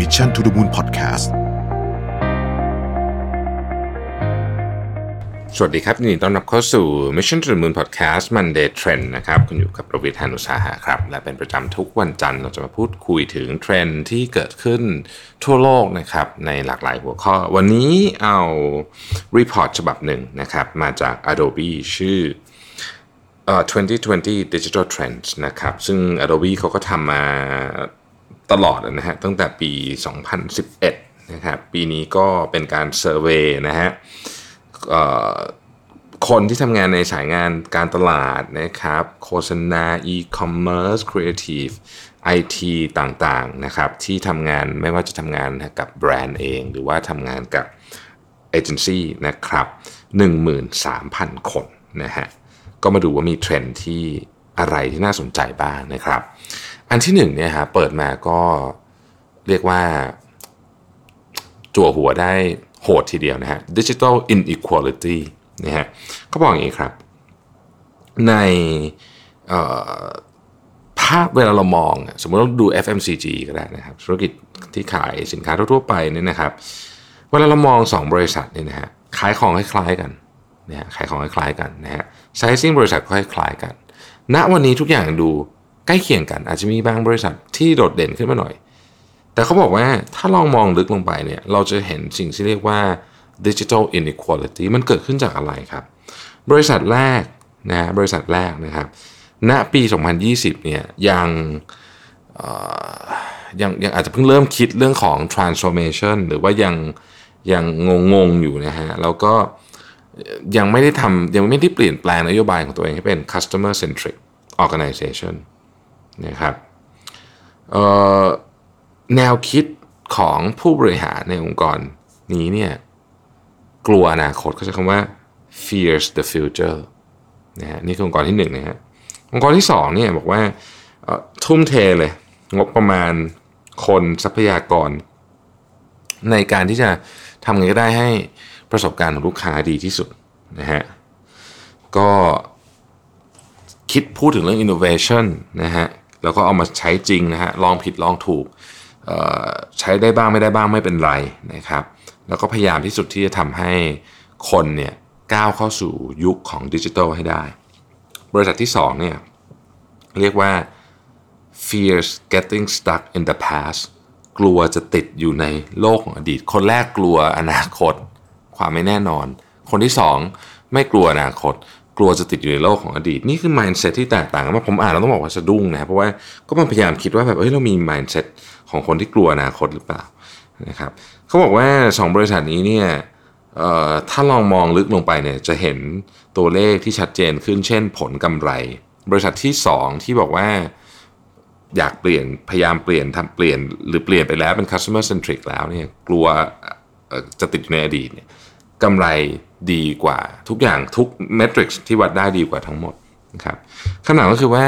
Mission to the Moon Podcast สวัสดีครับยินดีต้อนรับเข้าสู่ Mission to the Moon Podcast Monday Trend นะครับคุณอยู่กับประวิทยานุสาหะครับ และเป็นประจำทุกวันจันทร์เราจะมาพูดคุยถึงเทรนด์ที่เกิดขึ้นทั่วโลกนะครับ ในหลากหลายหัวข้อ วันนี้เอา report ฉบับหนึ่งนะครับ มาจาก Adobe ชื่อเอ่อ2020 Digital Trends นะครับ ซึ่ง Adobe เขาก็ทำมา ตลอดนะฮะตั้งแต่ปี 2011 นะครับปีนี้ก็เป็นการเซอร์เวยนะฮะคนที่ทำงานในสายงานการตลาดนะครับโฆษณา e-commerce creative IT ต่างๆนะครับที่ทำงานไม่ว่าจะทำงานกับแบรนด์เอง หรือว่าทำงานกับเอเจนซี่นะครับ13,000 คนนะฮะก็มาดูว่ามีเทรนด์ที่อะไรที่น่าสนใจบ้างนะครับ อันที่หนึ่งเนี่ยฮะเปิดมาก็เรียกว่า จั่วหัวได้โหดทีเดียวนะฮะ Digital Inequality นะฮะเขาบอกอย่างนี้ครับ ในภาพเวลาเรามอง สมมติเราดู FMCG ก็ได้นะครับ ธุรกิจที่ขายสินค้าทั่ว ๆ ไปเนี่ยนะครับเวลาเรามองสองบริษัทเนี่ยนะฮะขายของคล้ายๆกันนะฮะขายของคล้ายๆกันนะฮะไซซิ่งบริษัทคล้ายๆกัน ณวันนี้ทุกอย่างดู ใกล้เคียงกัน อาจจะมีบางบริษัทที่โดดเด่นขึ้นมาหน่อย แต่เขาบอกว่าถ้าลองมองลึกลงไปเนี่ยเราจะเห็นสิ่งที่เรียกว่า digital inequality มันเกิดขึ้นจากอะไรครับ บริษัทแรกนะบริษัทแรกนะครับณปี 2020เนี่ยยังเอ่อยังยังอาจจะเพิ่งเริ่มคิดเรื่องของ transformation หรือว่ายังยังงงงอยู่นะฮะแล้วก็ยังไม่ได้ทำยังไม่ได้เปลี่ยนแปลงนโยบายของตัวเองให้เป็น customer centric organization นะครับแนวคิดของผู้บริหารในองค์กรนี้เนี่ยกลัวอนาคตเขาใช้คำว่า fears the future นะฮะนี่คือองค์กรที่หนึ่งนะฮะองค์กรที่สองเนี่ยบอกว่าทุ่มเทเลย งบประมาณคนทรัพยากร ในการที่จะทำไงก็ได้ให้ประสบการณ์ของลูกค้าดีที่สุดนะฮะก็คิดพูดถึงเรื่อง innovation นะฮะ แล้วก็เอามาใช้จริงนะฮะลองผิดลองถูกใช้ได้บ้างไม่ได้บ้างไม่เป็นไรนะครับ แล้วก็พยายามที่สุดที่จะทำให้คนเนี่ยก้าวเข้าสู่ยุคของดิจิทัลให้ได้ บริษัทที่2เนี่ยเรียกว่า fears getting stuck in the past กลัวจะติดอยู่ในโลกของอดีต คนแรกกลัวอนาคต ความไม่แน่นอน คนที่ 2 ไม่กลัวอนาคต กลัวจะติดอยู่ในโลกของอดีต นี่คือ mindset ที่แตกต่างกันมากผมอ่านแล้วต้องบอกว่าสะดุ้งนะเพราะว่าก็มันพยายามคิดว่าแบบเฮ้ยเรามี mindset ของคนที่กลัวอนาคตหรือเปล่านะครับเขาบอกว่า 2 บริษัทนี้เนี่ยถ้าลองมองลึกลงไปเนี่ยจะเห็นตัวเลขที่ชัดเจนขึ้น เช่น ผลกำไร บริษัทที่ 2 ที่บอกว่าอยากเปลี่ยนพยายามเปลี่ยนทำเปลี่ยนหรือเปลี่ยนไปแล้วเป็น customer centric แล้วเนี่ยกลัวจะติดอยู่ในอดีตเนี่ยกำไร ดีกว่าทุกอย่างทุกเมทริกซ์ที่วัดได้ดีกว่าทั้งหมดนะครับคำถามก็คือว่า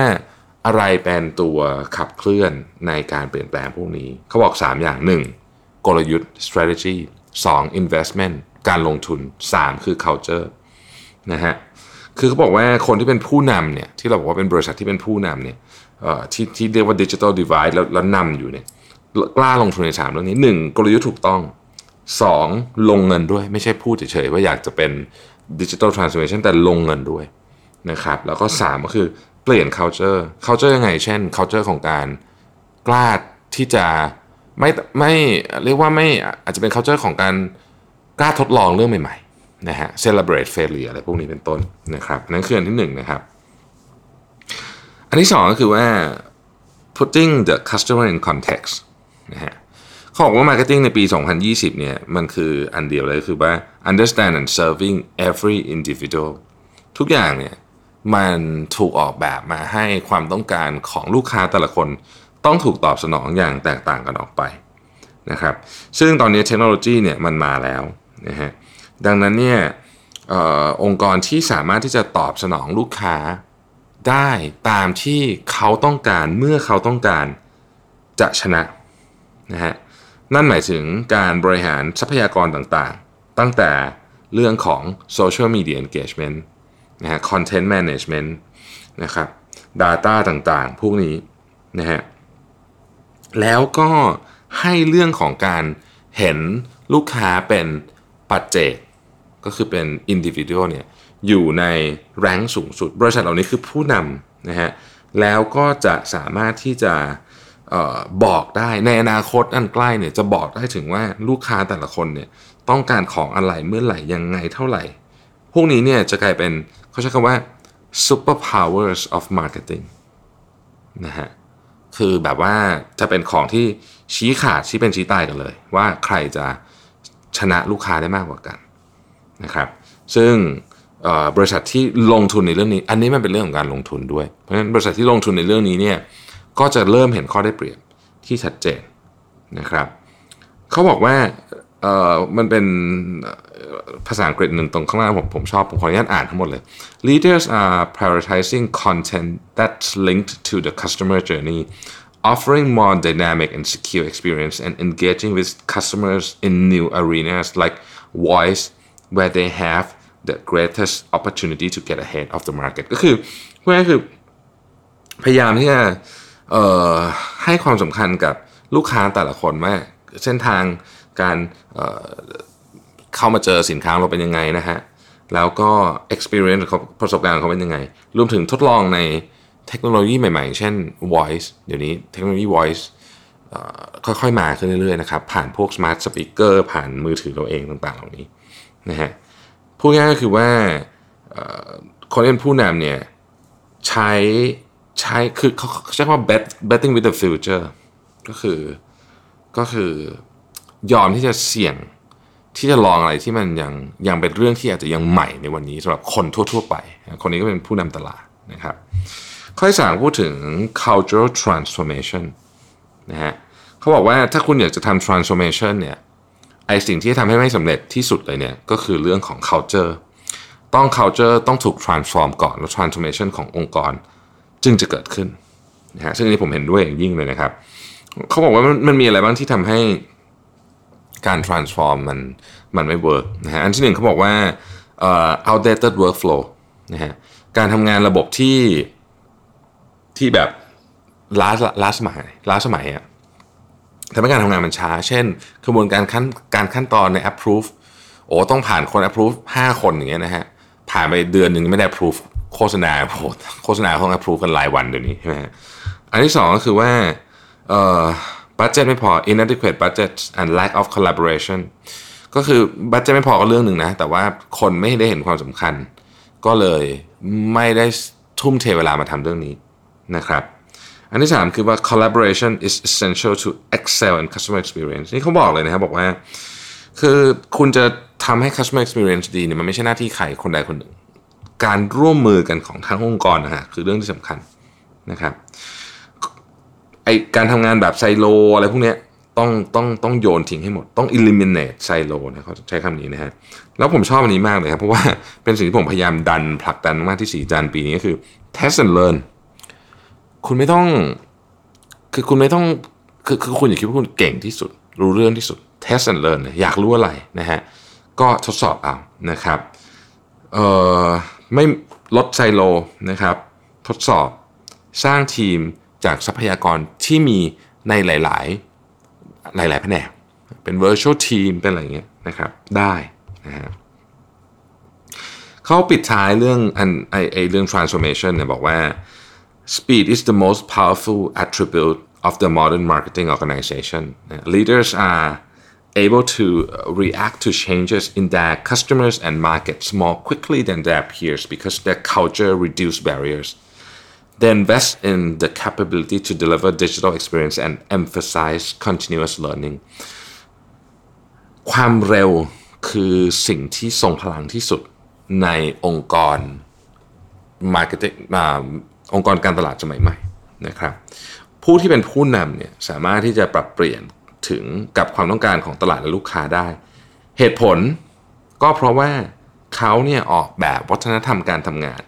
อะไรเป็นตัวขับเคลื่อนในการเปลี่ยนแปลงพวกนี้ เขาบอก 3 อย่าง 1. กลยุทธ์ strategy 2. investment การลงทุน 3 คือ culture นะฮะคือเขาบอกว่าคนที่เป็นผู้นำเนี่ยที่เราบอกว่าเป็นบริษัทที่เป็นผู้นำเนี่ยที่ที่เรียกว่าดิจิ t a ลดี v i d e แล้วแล้วนำอยู่เนี่ยกล้าลงทุนในสามเรื่องนี้หนึ่งกลยุทธ์ถูกต้อง สองลงเงินด้วยไม่ใช่พูดเฉยๆว่าอยากจะเป็นดิจิ t a ลทรานส์ o r m a t i o n แต่ลงเงินด้วยนะครับแล้วก็สามก็คือเปลี่ยน culture culture ยังไง เช่น culture ของการกล้าที่จะไม่ไม่เรียกว่าไม่อาจจะเป็น culture ของการกล้าทดลองเรื่องใหม่ๆนะฮะ celebrate failure อะไรพวกนี้เป็นต้นนะครับนั่นคืออันที่หนึ่งนะครับ อันที่สองก็คือว่า putting the customer in context นะฮะ เขาบอกว่า marketing ในปี 2020 เนี่ย มันคืออันเดียวเลยคือว่า understand and serving every individual ทุกอย่างเนี่ย มันถูกออกแบบมาให้ความต้องการของลูกค้าแต่ละคน ต้องถูกตอบสนองอย่างแตกต่างกันออกไปนะครับ ซึ่งตอนนี้เทคโนโลยีเนี่ยมันมาแล้วนะฮะ ดังนั้นเนี่ยอองค์กรที่สามารถที่จะตอบสนองลูกค้าได้ตามที่เขาต้องการเมื่อเขาต้องการจะชนะนะฮะ นั่นหมายถึงการบริหารทรัพยากรต่างๆ ตั้งแต่เรื่องของ social media engagement นะฮะ content management นะครับ data ต่างๆ พวกนี้นะฮะ แล้วก็ให้เรื่องของการเห็นลูกค้าเป็นปัจเจก ก็คือเป็นอินดิวิ u a l เนี่ย อยู่ในแรงสูงสุด บริษัทเหล่านี้คือผู้นำนะฮะ แล้วก็จะสามารถที่จะ บอกได้ในอนาคตอันใกล้เนี่ยจะบอกได้ถึงว่าลูกค้าแต่ละคนเนี่ยต้องการของอะไรเมื่อไหร่ยังไงเท่าไหร่ พวกนี้เนี่ยจะกลายเป็นเขาใช้คำว่า super powers of marketing นะฮะคือแบบว่าจะเป็นของที่ชี้ขาดชี้เป็นชี้ตายกันเลย ว่าใครจะชนะลูกค้าได้มากกว่ากันนะครับ ซึ่งบริษัทที่ลงทุนในเรื่องนี้ อันนี้มันเป็นเรื่องของการลงทุนด้วย เพราะฉะนั้นบริษัทที่ลงทุนในเรื่องนี้เนี่ย ก็จะเริ่มเห็นข้อได้เปรียบที่ชัดเจนนะครับเขาบอกว่าเอ่อมันเป็นภาษาอังกฤษหนึ่งตรงข้างล่างผมผมชอบ ผมขออนุญาตอ่านทั้งหมดเลย leaders are prioritizing content that's linked to the customer journey offering more dynamic and secure experience and engaging with customers in new arenas like voice where they have the greatest opportunity to get ahead of the market ก็คือเพื่อคือพยายามที่จะ ให้ความสำคัญกับลูกค้าแต่ละคนว่าเส้นทางการเเข้ามาเจอสินค้าเราเป็นยังไงนะฮะแล้วก็ experience ประสบการณ์เขาเป็นยังไง รวมถึงทดลองในเทคโนโลยีใหม่ๆ เช่น voice เดี๋ยวนี้เทคโนโลยี voice ค่อยๆมาขึ้นเรื่อยๆนะครับ ผ่านพวก smart speaker ผ่านมือถือเราเองต่างๆ เหล่านี้นะฮะพูดง่ายก็คือว่าคนเป็นผู้นำเนี่ยใช้ ใช้คือเขาใช้คำว่า bet betting with the future ก็คือก็คือยอมที่จะเสี่ยงที่จะลองอะไรที่มันยังยังเป็นเรื่องที่อาจจะยังใหม่ในวันนี้สำหรับคนทั่ว ๆ ไป คนนี้ก็เป็นผู้นำตลาดนะครับ ข้อที่สามพูดถึง cultural transformation นะฮะเขาบอกว่าถ้าคุณอยากจะทำ transformation เนี่ยไอสิ่งที่ทำให้ไม่สำเร็จที่สุดเลยเนี่ยก็คือเรื่องของ culture ต้อง culture ต้องถูก transform ก่อน แล้ว transformation ขององค์กร จึงจะเกิดขึ้นนะฮะซึ่งนี้ผมเห็นด้วยอย่างยิ่งเลยนะครับเขาบอกว่ามันมีอะไรบ้างที่ทำให้การ transform มันมันไม่ work นะฮะอันที่หนึ่งเขาบอกว่า uh, outdated workflow นะฮะการทำงานระบบที่ที่แบบล้าล้าสมัยล้าสมัยอะทำให้การทำงานมันช้า เช่นกระบวนการขั้นการขั้นตอนใน approve โอ้ต้องผ่านคน approve 5 คนอย่างเงี้ยนะฮะผ่านไปเดือนหนึ่งไม่ได้ approve โฆษณาโฆษณาเขา approve กันหลายวันเดี๋ยวนี้ใช่ไหมอันที่สองก็คือว่าเอ่อบัตเจ็ตไม่พอ inadequate budget and lack of collaboration ก็คือ budget ไม่พอก็เรื่องหนึ่งนะ แต่ว่าคนไม่ได้เห็นความสำคัญ ก็เลยไม่ได้ทุ่มเทเวลามาทำเรื่องนี้นะครับอันที่ 3 คือว่า collaboration is essential to excel in customer experience นี่เขาบอกเลยนะครับ บอกว่า คือคุณจะทำให้ customer experience ดีเนี่ยมันไม่ใช่หน้าที่ใครคนใดคนหนึ่ง การร่วมมือกันของทั้งองค์กรนะฮะคือเรื่องที่สำคัญนะครับไอการทำงานแบบไซโลอะไรพวกนี้ต้องต้องต้องโยนทิ้งให้หมด ต้อง eliminate ไซโลนะเขาใช้คำนี้นะฮะ แล้วผมชอบอันนี้มากเลยครับ เพราะว่าเป็นสิ่งที่ผมพยายามดันผลักดันมากที่สีจันปีนี้ก็คือ test and learn คุณไม่ต้อง คือคุณไม่ต้อง คือคือคุณอย่าคิดว่าคุณเก่งที่สุด รู้เรื่องที่สุด test and learn อยากรู้อะไรนะฮะ ก็ทดสอบเอานะครับ เอ่อ ไม่ลดไซโลนะครับ ทดสอบสร้างทีมจากทรัพยากรที่มีในหลาย ๆ หลาย ๆ แผนก เป็น virtual team เป็นอะไรเงี้ยนะครับ ได้นะฮะเขาปิดท้ายเรื่องอันไอไอเรื่อง transformation เนี่ยบอกว่า speed is the most powerful attribute of the modern marketing organization leaders are able to react to changes in their customers and markets more quickly than their peers because their culture reduce barriers they invest in the capability to deliver digital experience and emphasize continuous learning ความเร็วคือสิ่งที่ทรงพลังที่สุดในองค์กร marketing องค์กรการตลาดสมัยใหม่นะครับ ผู้ที่เป็นผู้นำเนี่ยสามารถที่จะปรับเปลี่ยน ถึงกับความต้องการของตลาดและลูกค้าได้ เหตุผลก็เพราะว่าเขาเนี่ยออกแบบวัฒนธรรมการทำงาน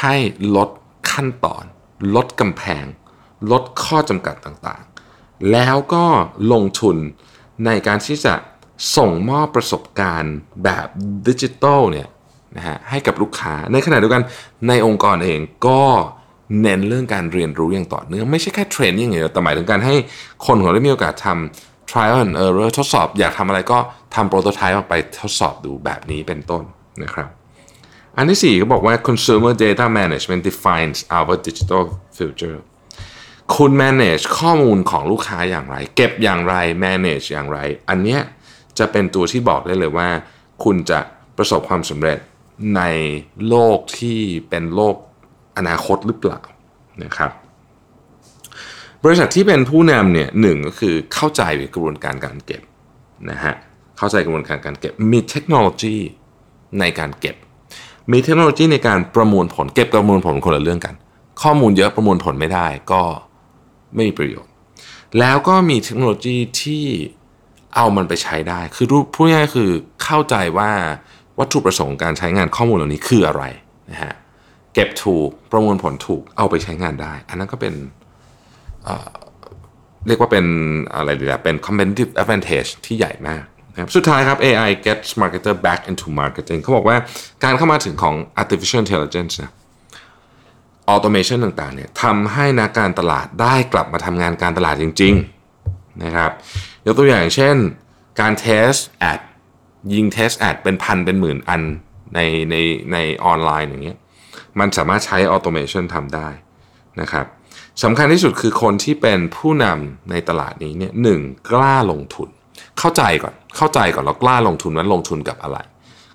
ให้ลดขั้นตอน ลดกำแพง ลดข้อจำกัดต่างๆ แล้วก็ลงทุนในการที่จะส่งมอบประสบการณ์แบบดิจิทัลเนี่ยนะฮะให้กับลูกค้าในขณะเดียวกันในองค์กรเองก็ เน้นเรื่องการเรียนรู้อย่างต่อเนื่องไม่ใช่แค่เทรนนิ่งอย่างเดียวแต่หมายถึงการให้คนของเราได้มีโอกาสทำ trial and error ทดสอบ อยากทำอะไรก็ทำโปรโตไทป์ออกไปทดสอบดูแบบนี้เป็นต้นนะครับอันที่ 4 ก็บอกว่า consumer data management defines our digital future คุณ manage ข้อมูลของลูกค้าอย่างไร เก็บอย่างไร manage อย่างไร อันเนี้ยจะเป็นตัวที่บอกได้เลยว่า คุณจะประสบความสำเร็จในโลกที่เป็นโลก อนาคตหรือเปล่านะครับ บริษัทที่เป็นผู้นำเนี่ยหนึ่งก็คือเข้าใจกระบวนการการเก็บนะฮะเข้าใจกระบวนการการเก็บมีเทคโนโลยีในการเก็บ มีเทคโนโลยีในการประมวลผล เก็บประมวลผลคนละเรื่องกัน ข้อมูลเยอะประมวลผลไม่ได้ก็ไม่มีประโยชน์ แล้วก็มีเทคโนโลยีที่เอามันไปใช้ได้ คือรูปพูดง่ายๆคือเข้าใจว่าวัตถุประสงค์การใช้งานข้อมูลเหล่านี้คืออะไรนะฮะ เก็บถูก ประมวลผลถูกเอาไปใช้งานได้ อันนั้นก็เป็นเรียกว่าเป็นอะไรดีล่ะเป็น competitive advantage ที่ใหญ่มากนะครับสุดท้ายครับ AI gets marketer back into marketing เขาบอกว่าการเข้ามาถึงของ artificial intelligence นะ automation ต่างๆเนี่ยทำให้นักการตลาดได้กลับมาทำงานการตลาดจริง ๆ นะครับยกตัวอย่างเช่น การ test ad ยิง test ad เป็นพันเป็นหมื่นอันในในในออนไลน์อย่างเงี้ย มันสามารถใช้ automation ทำได้นะครับสำคัญที่สุดคือคนที่เป็นผู้นำในตลาดนี้เนี่ยหนึ่งกล้าลงทุน เข้าใจก่อนเข้าใจก่อนแล้วกล้าลงทุนนั้นลงทุนกับอะไร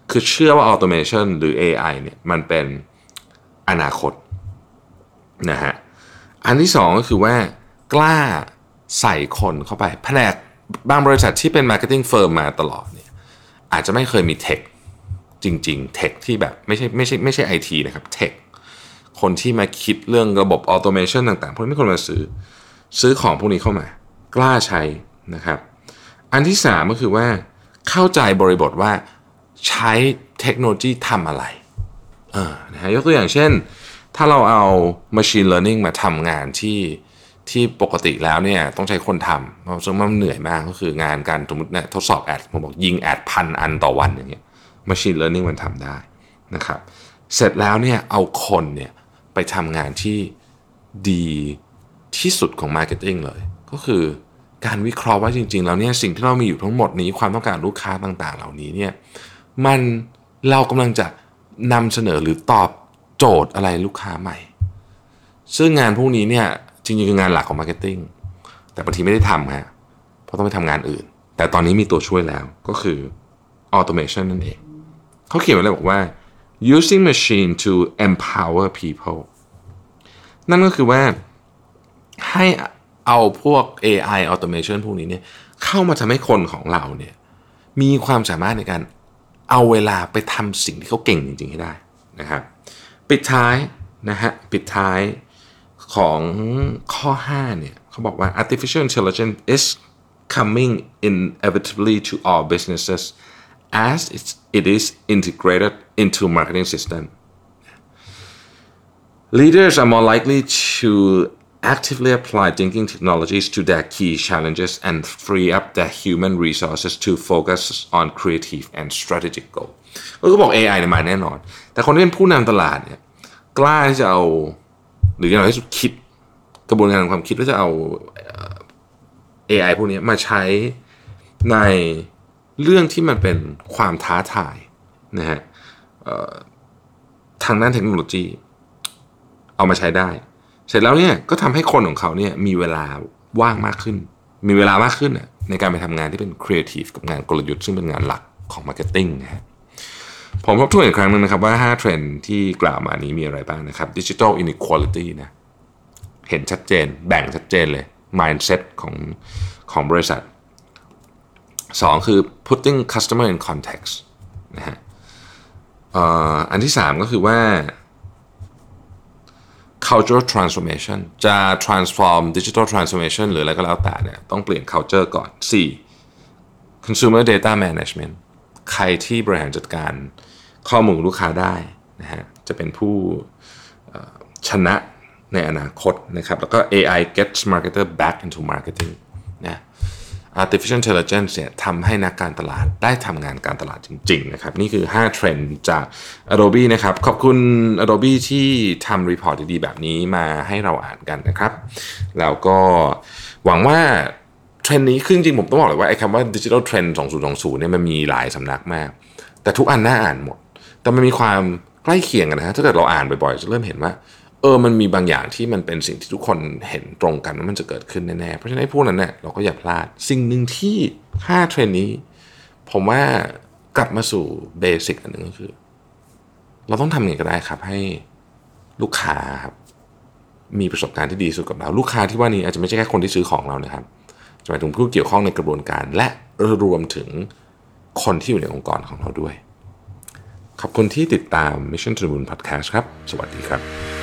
คือเชื่อว่า automation หรือ AI เนี่ยมันเป็นอนาคตนะฮะอันที่สองก็คือว่ากล้าใส่คนเข้าไป แผนกบางบริษัทที่เป็น marketing firm มาตลอดเนี่ยอาจจะไม่เคยมีเทค จริงๆเทคที่แบบไม่ใช่ไม่ใช่ไม่ใช่ไอทีนะครับเทคคนที่มาคิดเรื่องระบบ automation ต่างๆพวกนี้คนมาซื้อซื้อของพวกนี้เข้ามากล้าใช้นะครับ อันที่สามก็คือว่าเข้าใจบริบทว่าใช้เทคโนโลยีทำอะไรเออนะฮะยกตัวอย่างเช่น ถ้าเราเอา Machine Learning มาทำงานที่ที่ปกติแล้วเนี่ยต้องใช้คนทำเพราะซึ่งมันเหนื่อยมากก็คืองานการสมมติเนี่ยทดสอบ ad ผมบอกยิง ad พันอันต่อวันอย่างเงี้ย Machine Learning มันทำได้นะครับ เสร็จแล้วเนี่ยเอาคนเนี่ยไปทำงานที่ดีที่สุดของ Marketing เลย ก็คือการวิเคราะห์ว่าจริง ๆ แล้วเนี่ยสิ่งที่เรามีอยู่ทั้งหมดนี้ความต้องการลูกค้าต่างๆ เหล่านี้เนี่ยมันเรากำลังจะนำเสนอหรือตอบโจทย์อะไรลูกค้าใหม่ ซึ่งงานพวกนี้เนี่ยจริงๆคืองานหลักของ Marketing แต่บางทีไม่ได้ทำฮะเพราะต้องไปทำงานอื่น แต่ตอนนี้มีตัวช่วยแล้วก็คือ automation นั่นเอง เขาเขียนไว้เลยบอกว่า using machine to empower people นั่นก็คือว่าให้เอาพวก AI automation พวกนี้เนี่ยเข้ามาทำให้คนของเราเนี่ยมีความสามารถในการเอาเวลาไปทำสิ่งที่เขาเก่งจริงๆให้ได้นะครับปิดท้ายนะฮะปิดท้ายของข้อ 5 เนี่ยเขาบอกว่า artificial intelligence is coming inevitably to all businesses as it is integrated into marketing system leaders are more likely to actively apply thinking technologies to their key challenges and free up their human resources to focus on creative and strategic goal ก็บอก AI เนี่ยมาแน่นอน แต่คนที่เป็นผู้นำตลาดเนี่ยกล้าที่จะเอาหรืออย่างไรที่สุดคิดกระบวนการความคิดว่าจะเอา AI พวกนี้มาใช้ใน เรื่องที่มันเป็นความท้าทายนะฮะทางด้านเทคโนโลยี เอามาใช้ได้ เสร็จแล้วเนี่ยก็ทำให้คนของเขาเนี่ยมีเวลาว่างมากขึ้น มีเวลามากขึ้นในการไปทำงานที่เป็นครีเอทีฟกับงานกลยุทธ์ซึ่งเป็นงานหลักของ marketing นะฮะผมทบทวนอีกครั้งนึงนะครับว่า 5 เทรนด์ที่กล่าวมานี้มีอะไรบ้างนะครับ digital inequality นะเห็นชัดเจน แบ่งชัดเจนเลย mindset ของของบริษัท 2คือ putting customer in context นะฮะอันที่3ก็คือว่า cultural transformation จะ transform digital transformation หรืออะไรก็แล้วแต่เนี่ยต้องเปลี่ยน culture ก่อน 4. consumer data management ใครที่บริหารจัดการข้อมูลลูกค้าได้นะฮะจะเป็นผู้ชนะในอนาคตนะครับ แล้วก็ AI gets marketer back into marketing นะ artificial intelligence เนี่ยทำให้นักการตลาดได้ทำงานการตลาดจริงๆนะครับนี่คือ 5 เทรนด์จาก Adobe นะครับขอบคุณ Adobe ที่ทำ report ดีๆ แบบนี้มาให้เราอ่านกันนะครับ แล้วก็หวังว่าเทรนด์นี้ขึ้นจริงผมต้องบอกเลยว่าไอ้คำว่า Digital Trend 2020เนี่ยมันมีหลายสำนักมาก แต่ทุกอันน่าอ่านหมด แต่มันมีความใกล้เคียงกันนะฮะถ้าเกิดเราอ่านบ่อยๆ จะเริ่มเห็นว่า เออมันมีบางอย่างที่มันเป็นสิ่งที่ทุกคนเห็นตรงกันว่ามันจะเกิดขึ้นแน่ๆ เพราะฉะนั้นพวกนั้นเนี่ยเราก็อย่าพลาด สิ่งหนึ่งที่5เทรนด์นี้ ผมว่ากลับมาสู่ basic อันหนึ่งก็คือ เราต้องทำยังไงก็ได้ครับ ให้ลูกค้าครับมีประสบการณ์ที่ดีสุดกับเรา ลูกค้าที่ว่านี้อาจจะไม่ใช่แค่คนที่ซื้อของเรานะครับจะหมายถึงผู้เกี่ยวข้องในกระบวนการ และรวมถึงคนที่อยู่ในองค์กรของเราด้วย ขอบคุณที่ติดตาม Mission to the Moon Podcast ครับ สวัสดีครับ